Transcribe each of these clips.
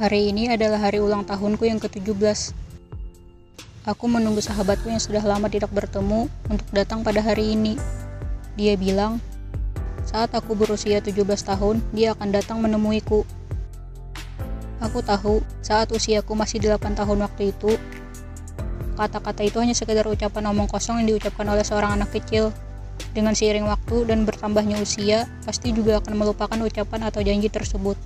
Hari ini adalah hari ulang tahunku yang ke-17. Aku menunggu sahabatku yang sudah lama tidak bertemu untuk datang pada hari ini. Dia bilang, saat aku berusia 17 tahun, dia akan datang menemuiku. Aku tahu, saat usiaku masih 8 tahun waktu itu, kata-kata itu hanya sekedar ucapan omong kosong yang diucapkan oleh seorang anak kecil. Dengan seiring waktu dan bertambahnya usia, pasti juga akan melupakan ucapan atau janji tersebut.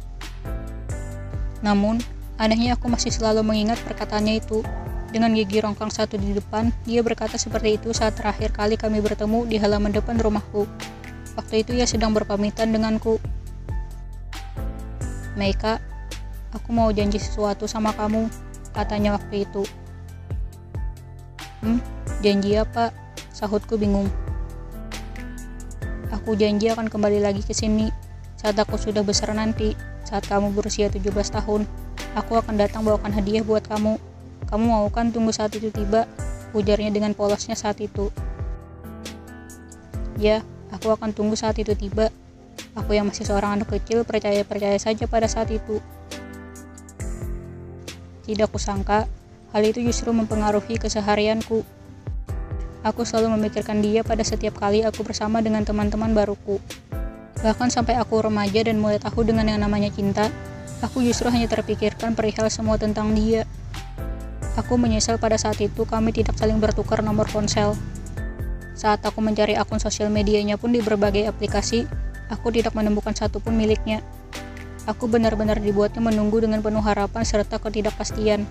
Namun, anehnya aku masih selalu mengingat perkataannya itu. Dengan gigi rongkang satu di depan, dia berkata seperti itu saat terakhir kali kami bertemu di halaman depan rumahku. Waktu itu ia sedang berpamitan denganku. Meika, aku mau janji sesuatu sama kamu, katanya waktu itu. Hmm, janji apa? Sahutku bingung. Aku janji akan kembali lagi ke sini saat aku sudah besar nanti, saat kamu berusia 17 tahun, aku akan datang bawakan hadiah buat kamu. Kamu mau kan tunggu saat itu tiba? Ujarnya dengan polosnya saat itu. Ya, aku akan tunggu saat itu tiba. Aku yang masih seorang anak kecil percaya-percaya saja pada saat itu. Tidak kusangka, hal itu justru mempengaruhi keseharianku. Aku selalu memikirkan dia pada setiap kali aku bersama dengan teman-teman baruku. Bahkan sampai aku remaja dan mulai tahu dengan yang namanya cinta, aku justru hanya terpikirkan perihal semua tentang dia. Aku menyesal pada saat itu kami tidak saling bertukar nomor ponsel. Saat aku mencari akun sosial medianya pun di berbagai aplikasi, aku tidak menemukan satupun miliknya. Aku benar-benar dibuatnya menunggu dengan penuh harapan serta ketidakpastian.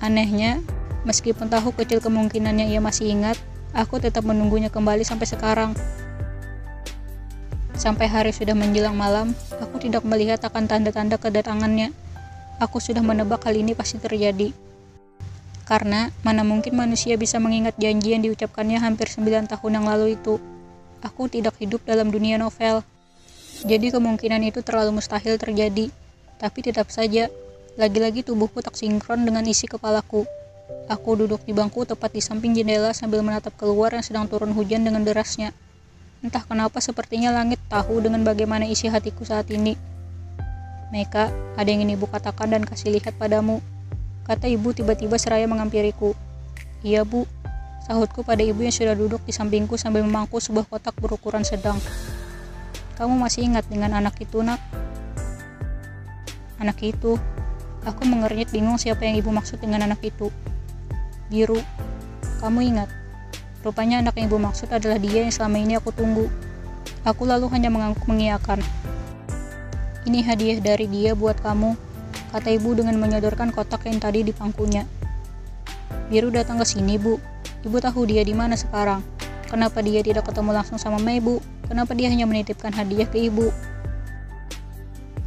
Anehnya, meskipun tahu kecil kemungkinannya ia masih ingat, aku tetap menunggunya kembali sampai sekarang. Sampai hari sudah menjelang malam, aku tidak melihat akan tanda-tanda kedatangannya. Aku sudah menebak hal ini pasti terjadi. Karena mana mungkin manusia bisa mengingat janji yang diucapkannya hampir 9 tahun yang lalu itu. Aku tidak hidup dalam dunia novel. Jadi kemungkinan itu terlalu mustahil terjadi. Tapi tetap saja, lagi-lagi tubuhku tak sinkron dengan isi kepalaku. Aku duduk di bangku tepat di samping jendela sambil menatap keluar yang sedang turun hujan dengan derasnya. Entah kenapa sepertinya langit tahu dengan bagaimana isi hatiku saat ini. Meka, ada yang ingin ibu katakan dan kasih lihat padamu. Kata ibu tiba-tiba seraya mengampiriku. Iya bu, sahutku pada ibu yang sudah duduk di sampingku sambil memangku sebuah kotak berukuran sedang. Kamu masih ingat dengan anak itu nak? Anak itu, aku mengernyit bingung siapa yang ibu maksud dengan anak itu. Biru, kamu ingat? Rupanya anak yang ibu maksud adalah dia yang selama ini aku tunggu. Aku lalu hanya mengangguk mengiyakan. Ini hadiah dari dia buat kamu, kata ibu dengan menyodorkan kotak yang tadi di pangkunya. Biru datang ke sini, Bu. Ibu tahu dia di mana sekarang. Kenapa dia tidak ketemu langsung sama Mei, Bu? Kenapa dia hanya menitipkan hadiah ke ibu?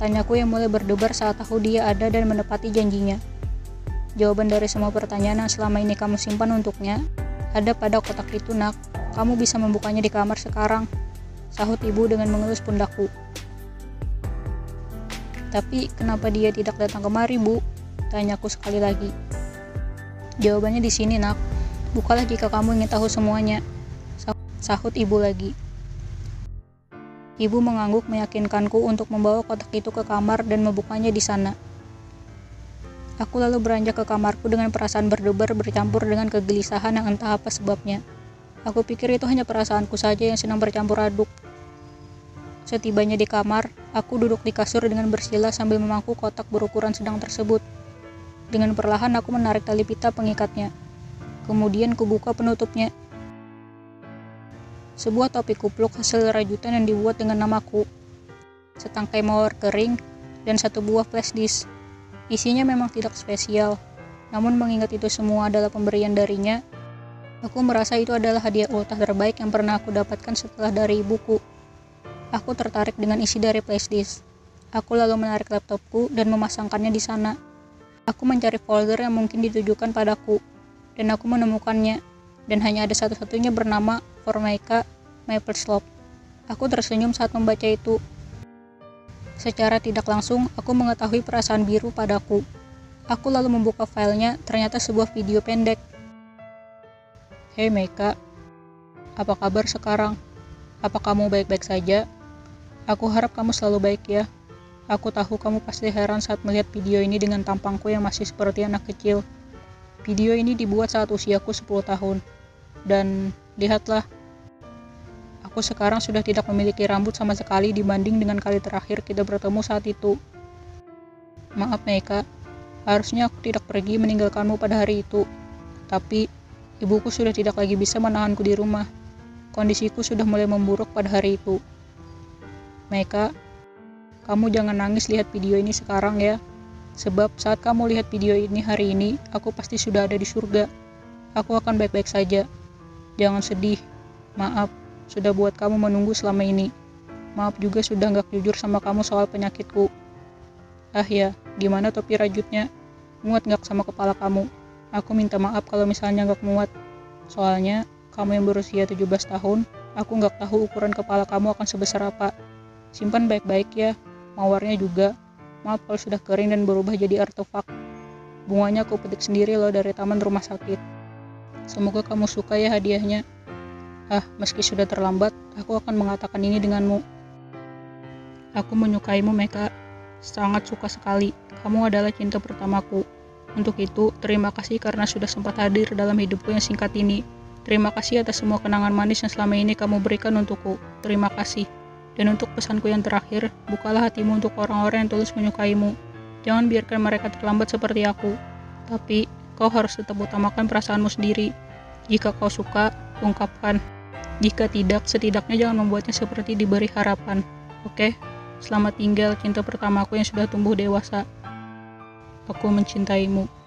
Tanyaku yang mulai berdebar saat tahu dia ada dan menepati janjinya. Jawaban dari semua pertanyaan yang selama ini kamu simpan untuknya ada pada kotak itu nak, kamu bisa membukanya di kamar sekarang, sahut ibu dengan mengelus pundakku. Tapi kenapa dia tidak datang kemari bu? Tanyaku sekali lagi. Jawabannya di sini nak, bukalah jika kamu ingin tahu semuanya, sahut ibu lagi. Ibu mengangguk meyakinkanku untuk membawa kotak itu ke kamar dan membukanya di sana. Aku lalu beranjak ke kamarku dengan perasaan berdebar bercampur dengan kegelisahan yang entah apa sebabnya. Aku pikir itu hanya perasaanku saja yang sedang bercampur aduk. Setibanya di kamar, aku duduk di kasur dengan bersila sambil memangku kotak berukuran sedang tersebut. Dengan perlahan aku menarik tali pita pengikatnya. Kemudian kubuka penutupnya. Sebuah topi kupluk hasil rajutan yang dibuat dengan namaku. Setangkai mawar kering dan satu buah flash disk. Isinya memang tidak spesial, namun mengingat itu semua adalah pemberian darinya, aku merasa itu adalah hadiah ultah terbaik yang pernah aku dapatkan setelah dari ibuku. Aku tertarik dengan isi dari flashdisk. Aku lalu menarik laptopku dan memasangkannya di sana. Aku mencari folder yang mungkin ditujukan padaku, dan aku menemukannya, dan hanya ada satu-satunya bernama Formica Maple Slope. Aku tersenyum saat membaca itu, Secara tidak langsung, aku mengetahui perasaan biru padaku. Aku lalu membuka filenya, ternyata sebuah video pendek. Hei Meika, apa kabar sekarang? Apa kamu baik-baik saja? Aku harap kamu selalu baik ya. Aku tahu kamu pasti heran saat melihat video ini dengan tampangku yang masih seperti anak kecil. Video ini dibuat saat usiaku 10 tahun. Dan lihatlah, aku sekarang sudah tidak memiliki rambut sama sekali dibanding dengan kali terakhir kita bertemu saat itu. Maaf Meika, harusnya aku tidak pergi meninggalkanmu pada hari itu. Tapi, ibuku sudah tidak lagi bisa menahanku di rumah. Kondisiku sudah mulai memburuk pada hari itu. Meika, kamu jangan nangis lihat video ini sekarang ya. Sebab saat kamu lihat video ini hari ini, aku pasti sudah ada di surga. Aku akan baik-baik saja. Jangan sedih. Maaf, sudah buat kamu menunggu selama ini. Maaf juga sudah nggak jujur sama kamu soal penyakitku. Ah ya, gimana topi rajutnya? Muat nggak sama kepala kamu? Aku minta maaf kalau misalnya nggak muat. Soalnya, kamu yang berusia 17 tahun, aku nggak tahu ukuran kepala kamu akan sebesar apa. Simpan baik-baik ya, mawarnya juga. Maaf kalau sudah kering dan berubah jadi artefak. Bunganya aku petik sendiri loh dari taman rumah sakit. Semoga kamu suka ya hadiahnya. Ah, meski sudah terlambat, aku akan mengatakan ini denganmu. Aku menyukaimu, Meka. Sangat suka sekali. Kamu adalah cinta pertamaku. Untuk itu, terima kasih karena sudah sempat hadir dalam hidupku yang singkat ini. Terima kasih atas semua kenangan manis yang selama ini kamu berikan untukku. Terima kasih. Dan untuk pesanku yang terakhir, bukalah hatimu untuk orang-orang yang tulus menyukaimu. Jangan biarkan mereka terlambat seperti aku. Tapi, kau harus tetap utamakan perasaanmu sendiri. Jika kau suka, ungkapkan. Jika tidak, setidaknya jangan membuatnya seperti diberi harapan. Oke? Selamat tinggal cinta pertamaku yang sudah tumbuh dewasa. Aku mencintaimu.